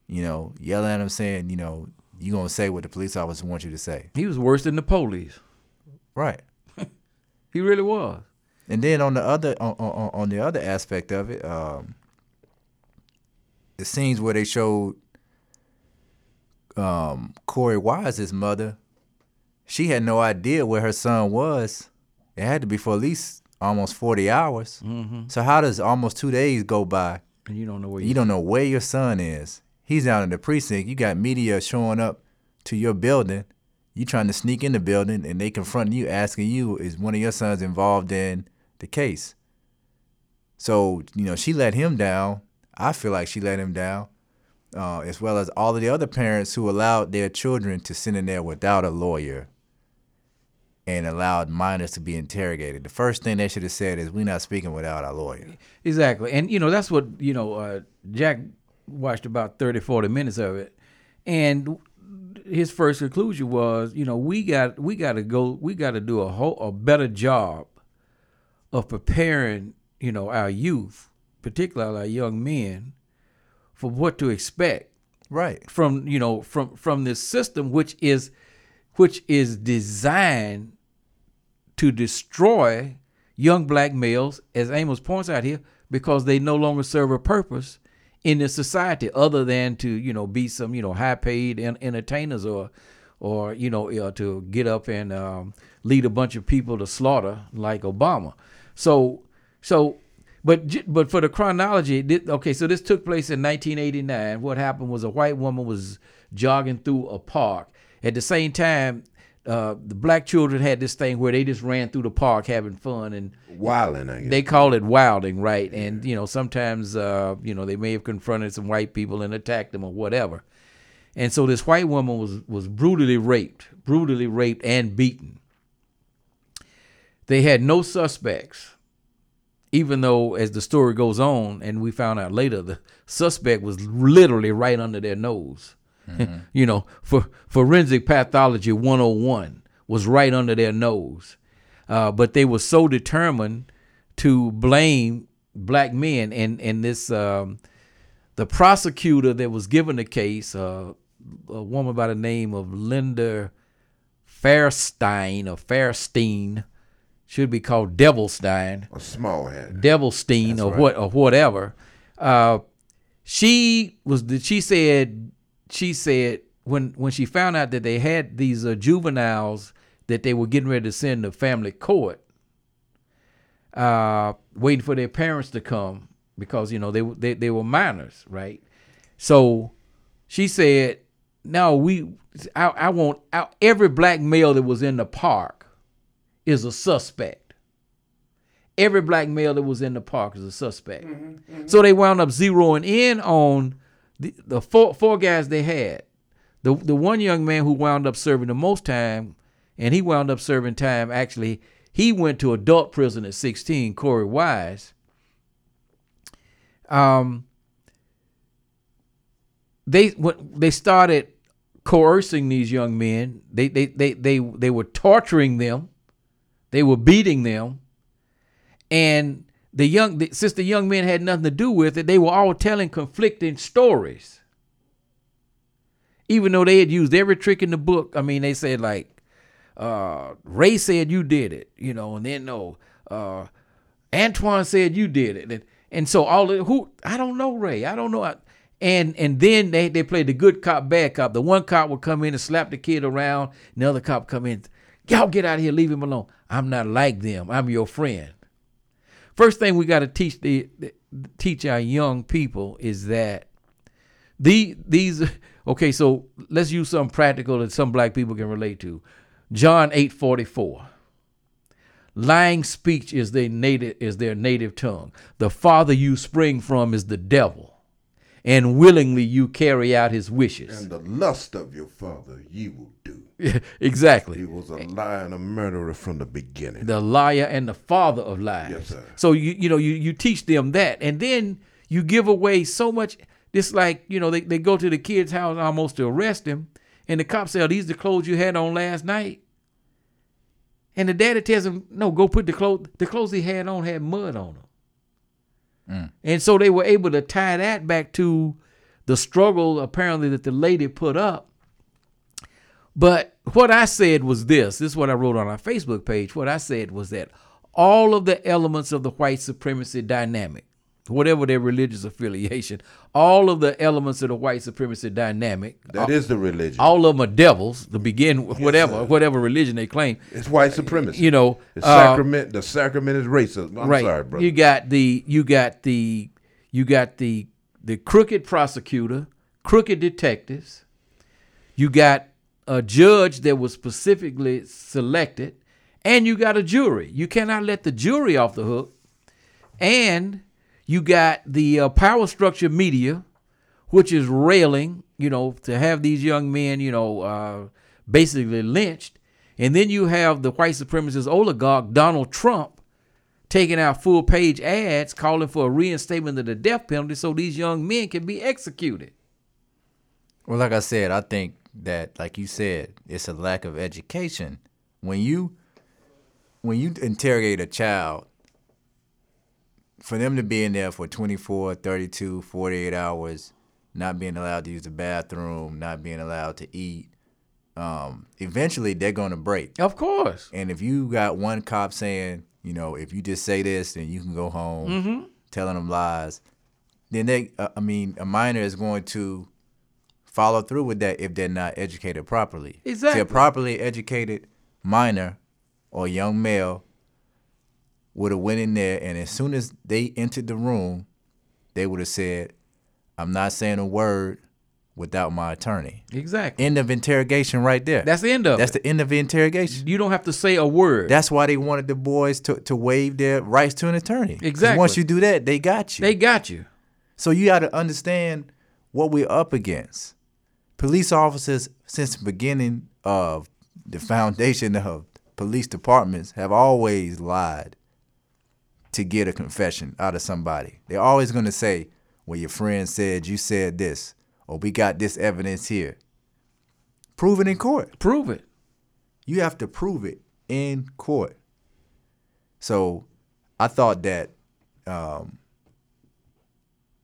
you know, yelling at him saying, you know, you gonna say what the police officers want you to say. He was worse than the police. Right. <laughs> He really was. And then on the other on, on, on the other aspect of it, um, the scenes where they showed um, Korey Wise's mother, she had no idea where her son was. It had to be for at least almost forty hours. Mm-hmm. So how does almost two days go by? And you don't know where You don't know where your son is. He's out in the precinct. You got media showing up to your building. You trying to sneak in the building, and they confronting you, asking you, "Is one of your sons involved in the case?" So you know she let him down. I feel like she let him down, uh, as well as all of the other parents who allowed their children to sit in there without a lawyer and allowed minors to be interrogated. The first thing they should have said is, "We're not speaking without our lawyer." Exactly. And, you know, that's what, you know, uh, Jack watched about 30, 40 minutes of it. And his first conclusion was, you know, we got we got to go, we got to do a whole, a better job of preparing, you know, our youth, particularly our young men, for what to expect Right. from you know from from this system which is which is designed to destroy young black males as amos points out here because they no longer serve a purpose in this society other than to you know be some you know high paid en- entertainers or or you know uh, to get up and um, lead a bunch of people to slaughter like obama so so but but for the chronology, okay, so this took place in 1989. What happened was a white woman was jogging through a park. At the same time, uh, the black children had this thing where they just ran through the park having fun, and Wilding, I guess. they call it wilding, right? And you know sometimes uh, you know they may have confronted some white people and attacked them or whatever. And so this white woman was was brutally raped, brutally raped and beaten. They had no suspects, even though as the story goes on, and we found out later, the suspect was literally right under their nose. <laughs> you know, for forensic pathology 101 was right under their nose. Uh, but they were so determined to blame black men and and this um, the prosecutor that was given the case, uh, a woman by the name of Linda Fairstein or Fairstein, should be called Devilstein, a small head. Devilstein or what or whatever. Uh, she was she said she said when when she found out that they had these uh, juveniles that they were getting ready to send to family court, uh, waiting for their parents to come because you know they were- they they were minors, right? So she said, "No, we I, I want I, every black male that was in the park is a suspect. Every black male that was in the park is a suspect. So they wound up zeroing in on the, the four four guys they had. The the one young man who wound up serving the most time, and he wound up serving time actually. He went to adult prison at 16, Korey Wise. Um, they when they started coercing these young men, they they they they, they were torturing them, they were beating them, and the young since the young men had nothing to do with it, they were all telling conflicting stories. Even though they had used every trick in the book, I mean, they said like, uh, Ray said you did it, you know, and then no, uh, Antoine said you did it, and, and so all the, who I don't know Ray, I don't know, I, and and then they they played the good cop bad cop. The one cop would come in and slap the kid around, and the other cop come in, y'all get out of here, leave him alone. I'm not like them. I'm your friend. First thing we got to teach the, the teach our young people is that the these okay. So let's use something practical that some black people can relate to. John eight forty four. Lying speech is their native is their native tongue. The father you spring from is the devil, and willingly you carry out his wishes. And the lust of your father you will do. <laughs> exactly. He was a liar and a murderer from the beginning. the liar and the father of lies. Yes, sir. So you you know you you teach them that, and then you give away so much. This like you know they, they go to the kid's house almost to arrest him, and the cops say, "Are these the clothes you had on last night?" And the daddy tells him, "No, go put the clothes. The clothes he had on had mud on them." Mm. And so they were able to tie that back to the struggle apparently that the lady put up. But what I said was this. This is what I wrote on our Facebook page. What I said was that all of the elements of the white supremacy dynamic, whatever their religious <laughs> affiliation, all of the elements of the white supremacy dynamic, That is the religion. all of them are devils to begin with, whatever, whatever religion they claim. it's white supremacy. You know, the uh, sacrament. the sacrament is racism. I'm right. sorry, brother. You got the you got the you got the the crooked prosecutor, crooked detectives. You got a judge that was specifically selected, and you got a jury. You cannot let the jury off the hook. And you got the uh, power structure media, which is railing, you know, to have these young men, you know, uh, basically lynched. And then you have the white supremacist oligarch Donald Trump taking out full page ads calling for a reinstatement of the death penalty so these young men can be executed. Well, like I said, I think that, like you said, it's a lack of education. When you when you interrogate a child, for them to be in there for 24, 32, 48 hours, not being allowed to use the bathroom, not being allowed to eat, um, eventually they're going to break. Of course. And if you got one cop saying, you know, if you just say this, then you can go home, telling them lies, then they, uh, I mean, a minor is going to follow through with that if they're not educated properly. See, Exactly. a properly educated minor or young male would have went in there, and as soon as they entered the room, they would have said, "I'm not saying a word without my attorney." Exactly. End of interrogation, right there. That's the end of That's it. the end of the interrogation. you don't have to say a word. That's why they wanted the boys to, to waive their rights to an attorney. Exactly. Once you do that, they got you. they got you. so you got to understand what we're up against. Police officers, since the beginning of the foundation of police departments, have always lied to get a confession out of somebody. They're always going to say, well, your friend said you said this, or we got this evidence here. Prove it in court. Prove it. You have to prove it in court. So I thought that um,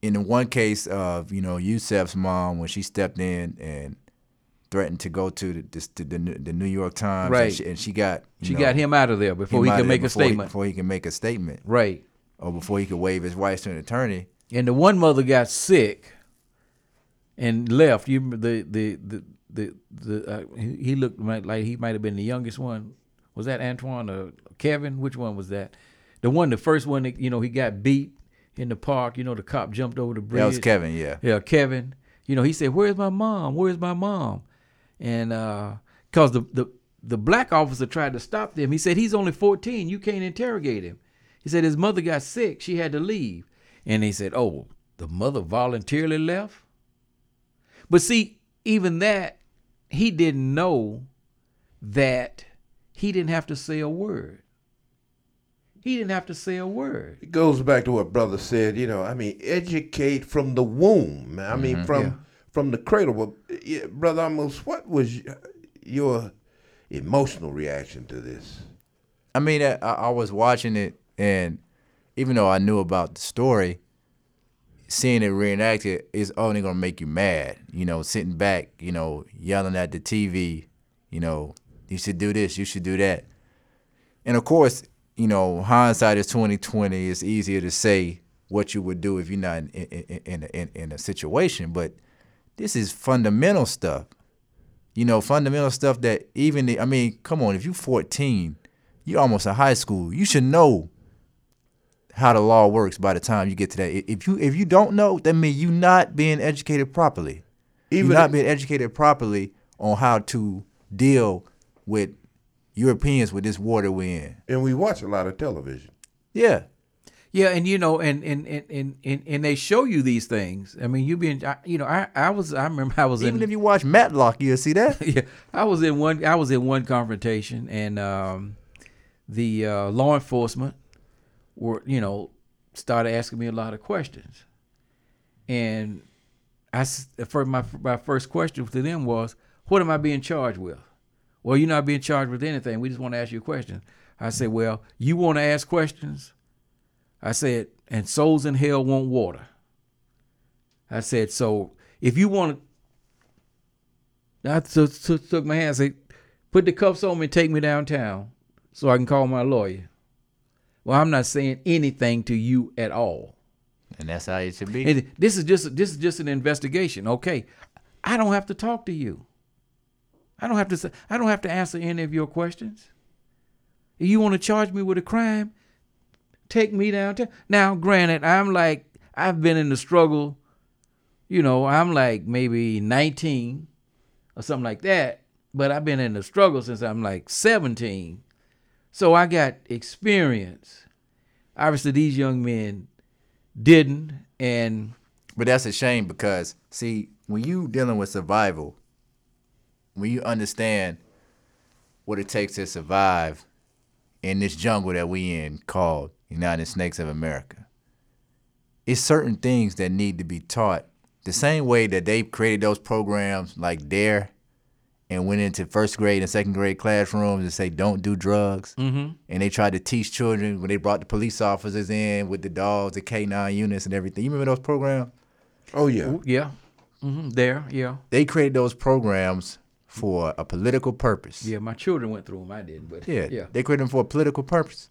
in the one case of, you know, Yusef's mom, when she stepped in and threatened to go to the, this, to the, the New York Times, Right. and, she, and she got She know, got him out of there before he could make a before he- statement. before he can make a statement, right. or before he could waive his rights to an attorney. and the one mother got sick and left. You the the the the, the uh, he looked like, like he might have been the youngest one. Was that Antoine or Kevin? Which one was that? The one, the first one that you know he got beat in the park. You know the cop jumped over the bridge. That was Kevin, yeah. Yeah, Kevin. You know he said, "Where's my mom? Where's my mom?" And uh, cause the the the black officer tried to stop them. He said he's only 14. You can't interrogate him. He said his mother got sick. She had to leave. And he said, "Oh, the mother voluntarily left." But see, even that, he didn't know that he didn't have to say a word. He didn't have to say a word. It goes back to what brother said. You know, I mean, educate from the womb. I mean, from Yeah. From the cradle. But yeah, brother, Amos what was your emotional reaction to this? I mean, I, I was watching it, and even though I knew about the story, seeing it reenacted is only gonna make you mad. You know, sitting back, you know, yelling at the TV, you know, you should do this, you should do that, and of course, you know, hindsight is twenty twenty. It's easier to say what you would do if you're not in in in, in, in a situation, but this is fundamental stuff. You know, fundamental stuff that even the, I mean, come on, if you're 14, you're almost in high school. You should know how the law works by the time you get to that. If you if you don't know, that means you're not being educated properly. Even you're not being educated properly on how to deal with Europeans with this war that we're in. and we watch a lot of television. Yeah. Yeah, and you know, and and and and and, they show you these things. I mean, you being, I, you know, I I was, I remember I was Even in, if you watch Matlock, you'll see that. <laughs> yeah, I was in one, I was in one confrontation, and um, the uh, law enforcement were, you know, started asking me a lot of questions, and I, s- for my my first question to them was, "What am I being charged with?" Well, you're not being charged with anything. We just want to ask you a question. I said, "Well, you want to ask questions?" I said, "And souls in hell want water." I said, "So if you want to I took, took, took my hand, said, "Put the cuffs on me, and take me downtown, so I can call my lawyer." Well, I'm not saying anything to you at all. And that's how it should be. And this is just this is just an investigation. Okay, I don't have to talk to you. I don't have to say, I don't have to answer any of your questions. If you want to charge me with a crime, take me downtown. Now, granted, I'm like I've been in the struggle. You know, I'm like maybe 19 or something like that, but I've been in the struggle since I'm like 17. So I got experience. Obviously, these young men didn't, and But that's a shame because see, when you dealing with survival, when you understand what it takes to survive in this jungle that we in called United Snakes of America, it's certain things that need to be taught. The same way that they created those programs like Dare and went into first grade and second grade classrooms and say don't do drugs. Mm-hmm. And they tried to teach children when they brought the police officers in with the dogs, the K9 units and everything. You remember those programs? Oh yeah. yeah, hmm there, yeah, they created those programs for a political purpose. yeah. My children went through them. I didn't, but Yeah, yeah. they created them for a political purpose.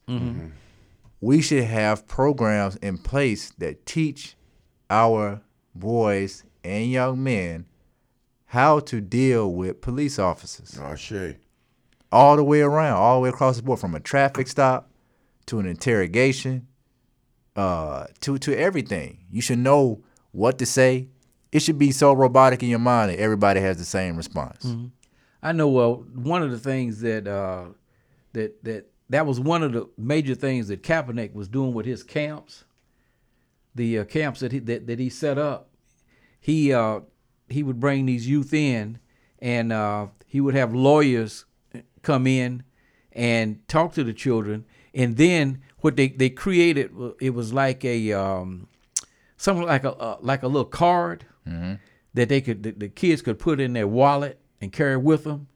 We should have programs in place that teach our boys and young men how to deal with police officers Oh, Shay. all the way around, all the way across the board, from a traffic stop to an interrogation, uh, to to everything. You should know what to say. It should be so robotic in your mind that everybody has the same response. I know. Well, one of the things that uh, that that that was one of the major things that Kaepernick was doing with his camps, the uh, camps that he that, that he set up. He uh, he would bring these youth in, and uh, he would have lawyers come in and talk to the children, and then what they they created it was like a um, something like a uh, like a little card that they could the, the kids could put in their wallet and carry with them,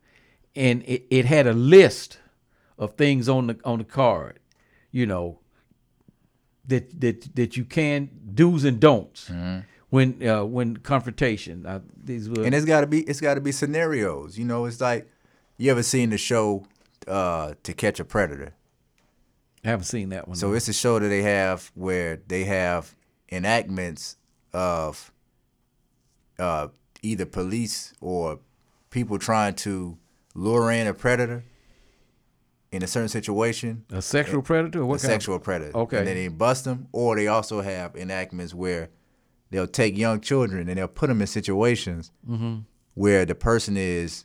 and it, it had a list of things on the on the card, you know, that that that you can do's and don'ts when uh, when confrontation. Uh, these were And it's gotta be it's gotta be scenarios. You know, it's like you ever seen the show uh, To Catch a Predator? I haven't seen that one. So it's a show that they have where they have enactments of uh, either police or people trying to lure in a predator in a certain situation, a sexual predator or a what kind of- sexual predator. Okay. And then they bust them, or they also have enactments where they'll take young children and they'll put them in situations Mm-hmm. where the person is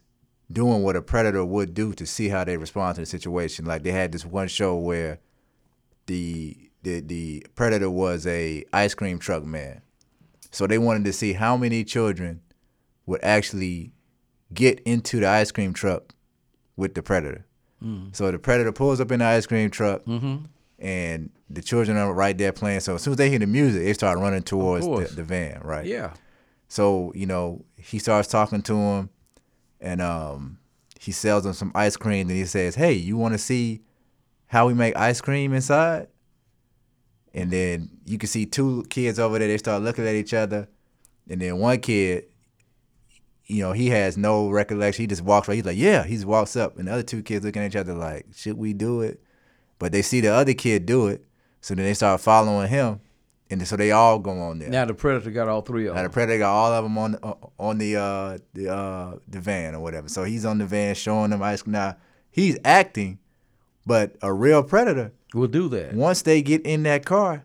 doing what a predator would do to see how they respond to the situation. Like they had this one show where the the the predator was a ice cream truck man. So they wanted to see how many children would actually get into the ice cream truck with the predator. So the predator pulls up in the ice cream truck, and the children are right there playing. So as soon as they hear the music, they start running towards the, the van, right? Yeah. So you know he starts talking to him, and um, he sells him some ice cream. And he says, "Hey, you want to see how we make ice cream inside?" And then you can see two kids over there. They start looking at each other, and then one kid, you know, he has no recollection. He just walks right. He's like, "Yeah." He just walks up, and the other two kids looking at each other like, "Should we do it?" But they see the other kid do it, so then they start following him, and so they all go on there. Now the predator got all three of them. Now the predator got all of them on the, on the uh the uh the van or whatever. So he's on the van showing them ice. Now he's acting, but a real predator. We'll do that. Once they get in that car,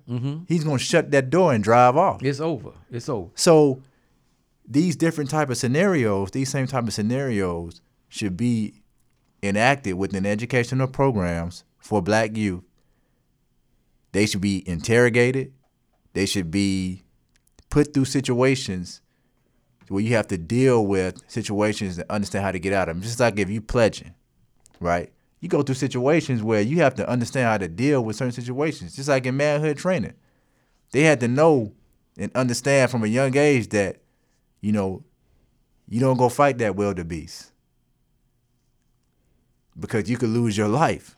he's gonna shut that door and drive off. It's over. It's over. So these different type of scenarios, these same type of scenarios, should be enacted within educational programs for Black youth. They should be interrogated. They should be put through situations where you have to deal with situations and understand how to get out of them. Just like if you pledging, right? You go through situations where you have to understand how to deal with certain situations. Just like in manhood training, they had to know and understand from a young age that, you know, you don't go fight that wildebeest because you could lose your life,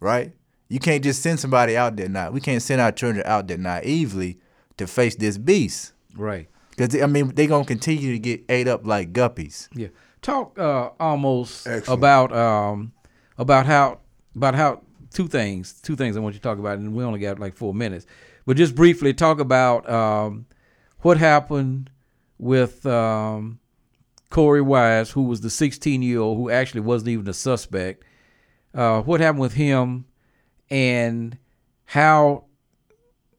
right? You can't just send somebody out there now. We can't send our children out there naively to face this beast Right. because I mean they're gonna continue to get ate up like guppies. Yeah. talk uh, Amos Excellent. about um, about how about how two things two things I want you to talk about, and we only got like four minutes, but just briefly talk about um, what happened with um, Korey Wise, who was the 16 year old who actually wasn't even a suspect. Uh, what happened with him, and how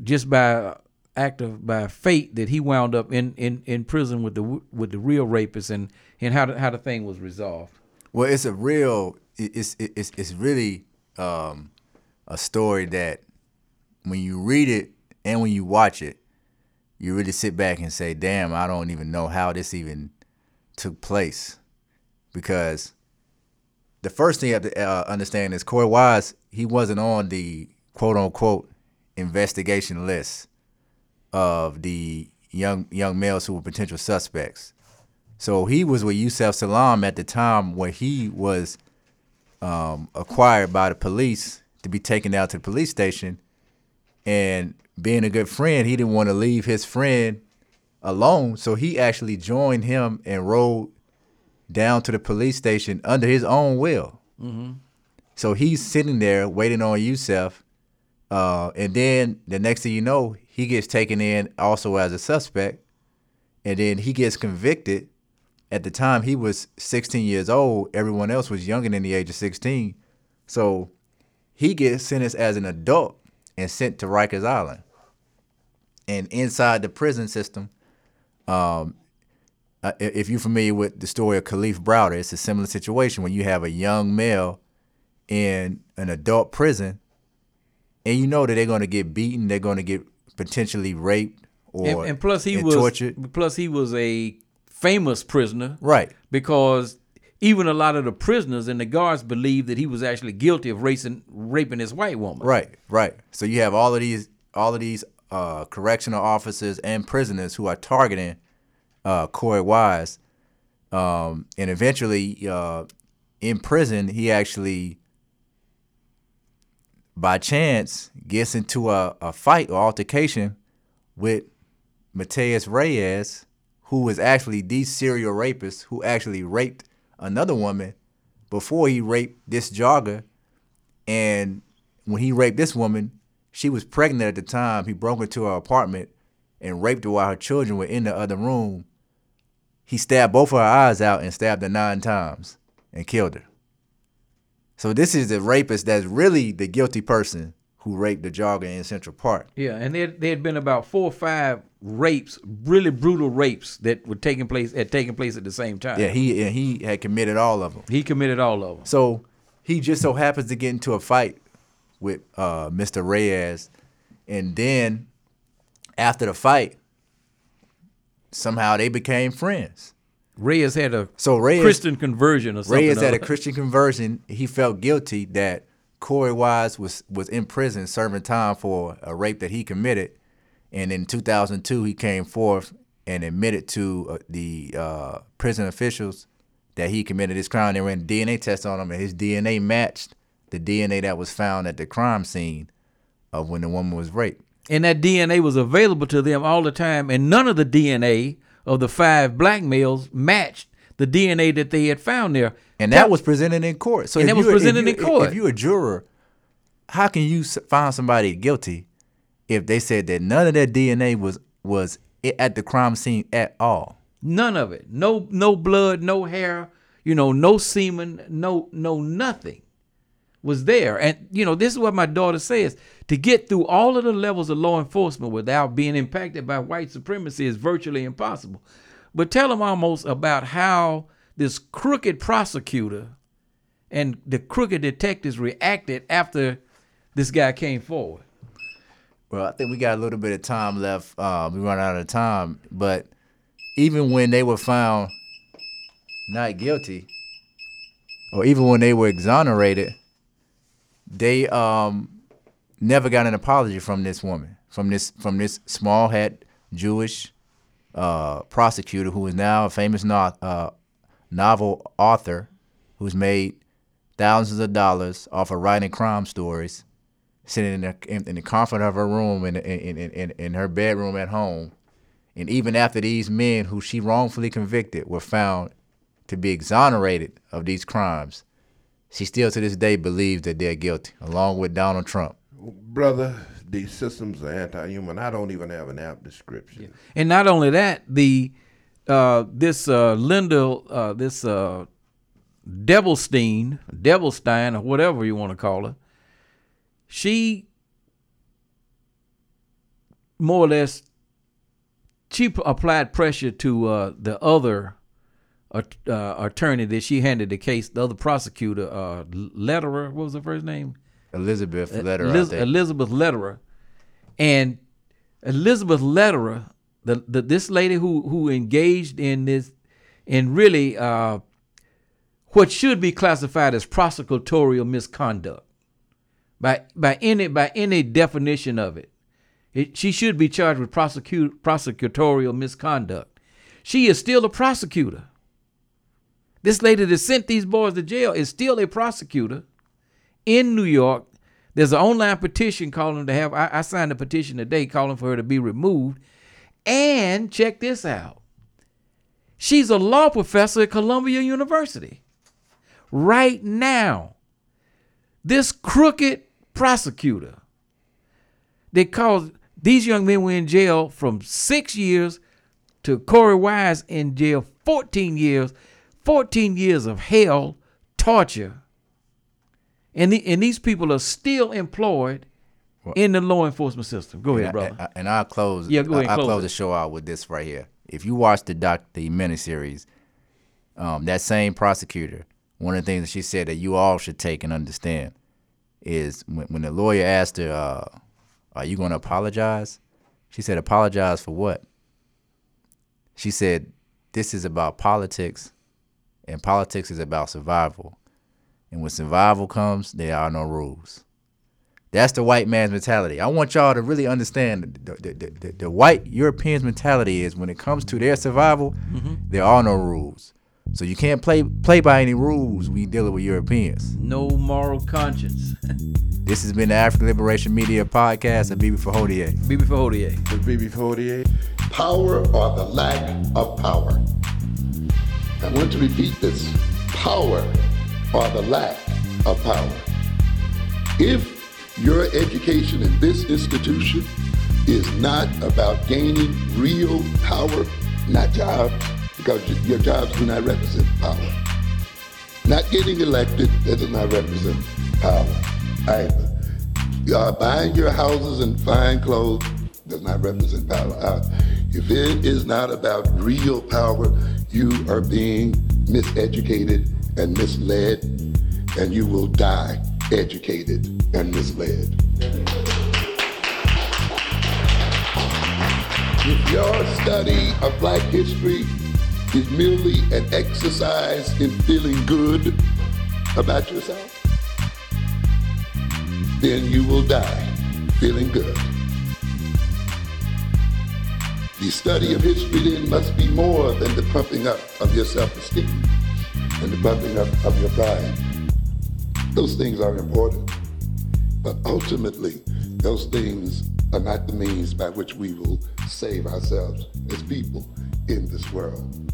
just by act of by fate that he wound up in, in, in prison with the with the real rapist and and how the, how the thing was resolved. Well, it's a real. It's it's it's really um, a story that when you read it and when you watch it, you really sit back and say, "Damn, I don't even know how this even took place," because the first thing you have to uh, understand is Korey Wise. He wasn't on the quote unquote investigation list of the young young males who were potential suspects. So he was with Yusef Salaam at the time where he was um, acquired by the police to be taken out to the police station. And being a good friend, he didn't want to leave his friend alone. So he actually joined him and rode down to the police station under his own will. So he's sitting there waiting on Yusef. Uh, and then the next thing you know, he gets taken in also as a suspect. And then he gets convicted. At the time, he was 16 years old. Everyone else was younger than the age of 16. So he gets sentenced as an adult and sent to Rikers Island. And inside the prison system, um, uh, if you're familiar with the story of Kalief Browder, it's a similar situation when you have a young male in an adult prison, and you know that they're going to get beaten, they're going to get potentially raped or And, and plus he and was tortured. plus he was a famous prisoner Right. because even a lot of the prisoners and the guards believed that he was actually guilty of racing, raping this white woman. Right, right. So you have all of these, all of these uh, correctional officers and prisoners who are targeting uh, Korey Wise, um, and eventually, uh, in prison, he actually, by chance, gets into a, a fight or altercation with Matias Reyes, who was actually the serial rapist who actually raped another woman before he raped this jogger. And when he raped this woman, she was pregnant at the time. He broke into her apartment and raped her while her children were in the other room. He stabbed both of her eyes out and stabbed her nine times and killed her. So this is the rapist that's really the guilty person who raped the jogger in Central Park. Yeah, and there there had been about four or five rapes, really brutal rapes that were taking place had taken place at the same time. Yeah, he and he had committed all of them. he committed all of them. So he just so happens to get into a fight with uh, Mr. Reyes, and then after the fight, somehow they became friends. Reyes had a So Reyes, Christian conversion or something. Reyes had a. Christian conversion. He felt guilty that Korey Wise was was in prison serving time for a rape that he committed, and in 2002 he came forth and admitted to uh, the uh, prison officials that he committed this crime. They ran DNA tests on him, and his DNA matched the DNA that was found at the crime scene of when the woman was raped. and that DNA was available to them all the time, and none of the DNA of the five black males matched the DNA that they had found there. And that was presented in court. So And if that was presented you- in court. If you're a juror, how can you find somebody guilty if they said that none of that DNA was was at the crime scene at all? None of it. No, no blood, no hair. You know, no semen, no, no nothing was there. And you know, this is what my daughter says: to get through all of the levels of law enforcement without being impacted by white supremacy is virtually impossible. But tell them Amos about how this crooked prosecutor and the crooked detectives reacted after this guy came forward. Well, I think we got a little bit of time left. Uh, we run out of time, but even when they were found not guilty, or even when they were exonerated, they um never got an apology from this woman, from this from this small hat Jewish uh, prosecutor who is now a famous no- uh, novel author who's made thousands of dollars off of writing crime stories sitting in the, in, in the comfort of her room in, in, in, in, in her bedroom at home. And even after these men who she wrongfully convicted were found to be exonerated of these crimes, she still to this day believes that they're guilty, along with Donald Trump. Brother, these systems are anti-human. I don't even have an app description. And not only that, the uh, this uh, Linda, uh, this uh, Devilstein, Devilstein, or whatever you want to call her, she more or less she applied pressure to uh, the other at- uh, attorney that she handed the case, the other prosecutor, uh, Lederer, what was her first name? Elizabeth Lederer. Eliz- Elizabeth Lederer, and Elizabeth Lederer, the, the this lady who who engaged in this, in really uh, what should be classified as prosecutorial misconduct, by by any by any definition of it, it she should be charged with prosecute prosecutorial misconduct. She is still a prosecutor. This lady that sent these boys to jail is still a prosecutor in New York. There's an online petition calling to have. I, I signed a petition today calling for her to be removed. And check this out. She's a law professor at Columbia University. Right now, this crooked prosecutor that caused these young men were in jail from six years to Korey Wise in jail 14 years, 14 years of hell, torture. And, the, and these people are still employed in the law enforcement system. Go ahead, and, brother. I, and I'll close. Yeah, go ahead, I, will close close the show out with this right here. If you watch the doc, the miniseries, um, that same prosecutor, one of the things that she said that you all should take and understand is when, when the lawyer asked her, uh, "Are you going to apologize?" She said, "Apologize for what?" She said, "This is about politics, and politics is about survival. And when survival comes, there are no rules." That's the white man's mentality. I want y'all to really understand the, the, the, the, the white Europeans' mentality is when it comes to their survival, mm-hmm. there are no rules. So you can't play play by any rules when you dealing with Europeans. no moral conscience. <laughs> This has been the African Liberation Media Podcast of Bibi Fahodier. BB Fahodier. The BB-48. power or the lack of power. I want to repeat this power or the lack of power. If your education in this institution is not about gaining real power, not jobs, because your jobs do not represent power. Not getting elected, that does not represent power either. Uh, buying your houses and fine clothes does not represent power. If it is not about real power, you are being miseducated and misled, and you will die educated and misled. If your study of black history is merely an exercise in feeling good about yourself, then you will die feeling good. The study of history then must be more than the pumping up of your self-esteem and the pumping up of your pride. Those things are important, but ultimately, those things are not the means by which we will save ourselves as people in this world.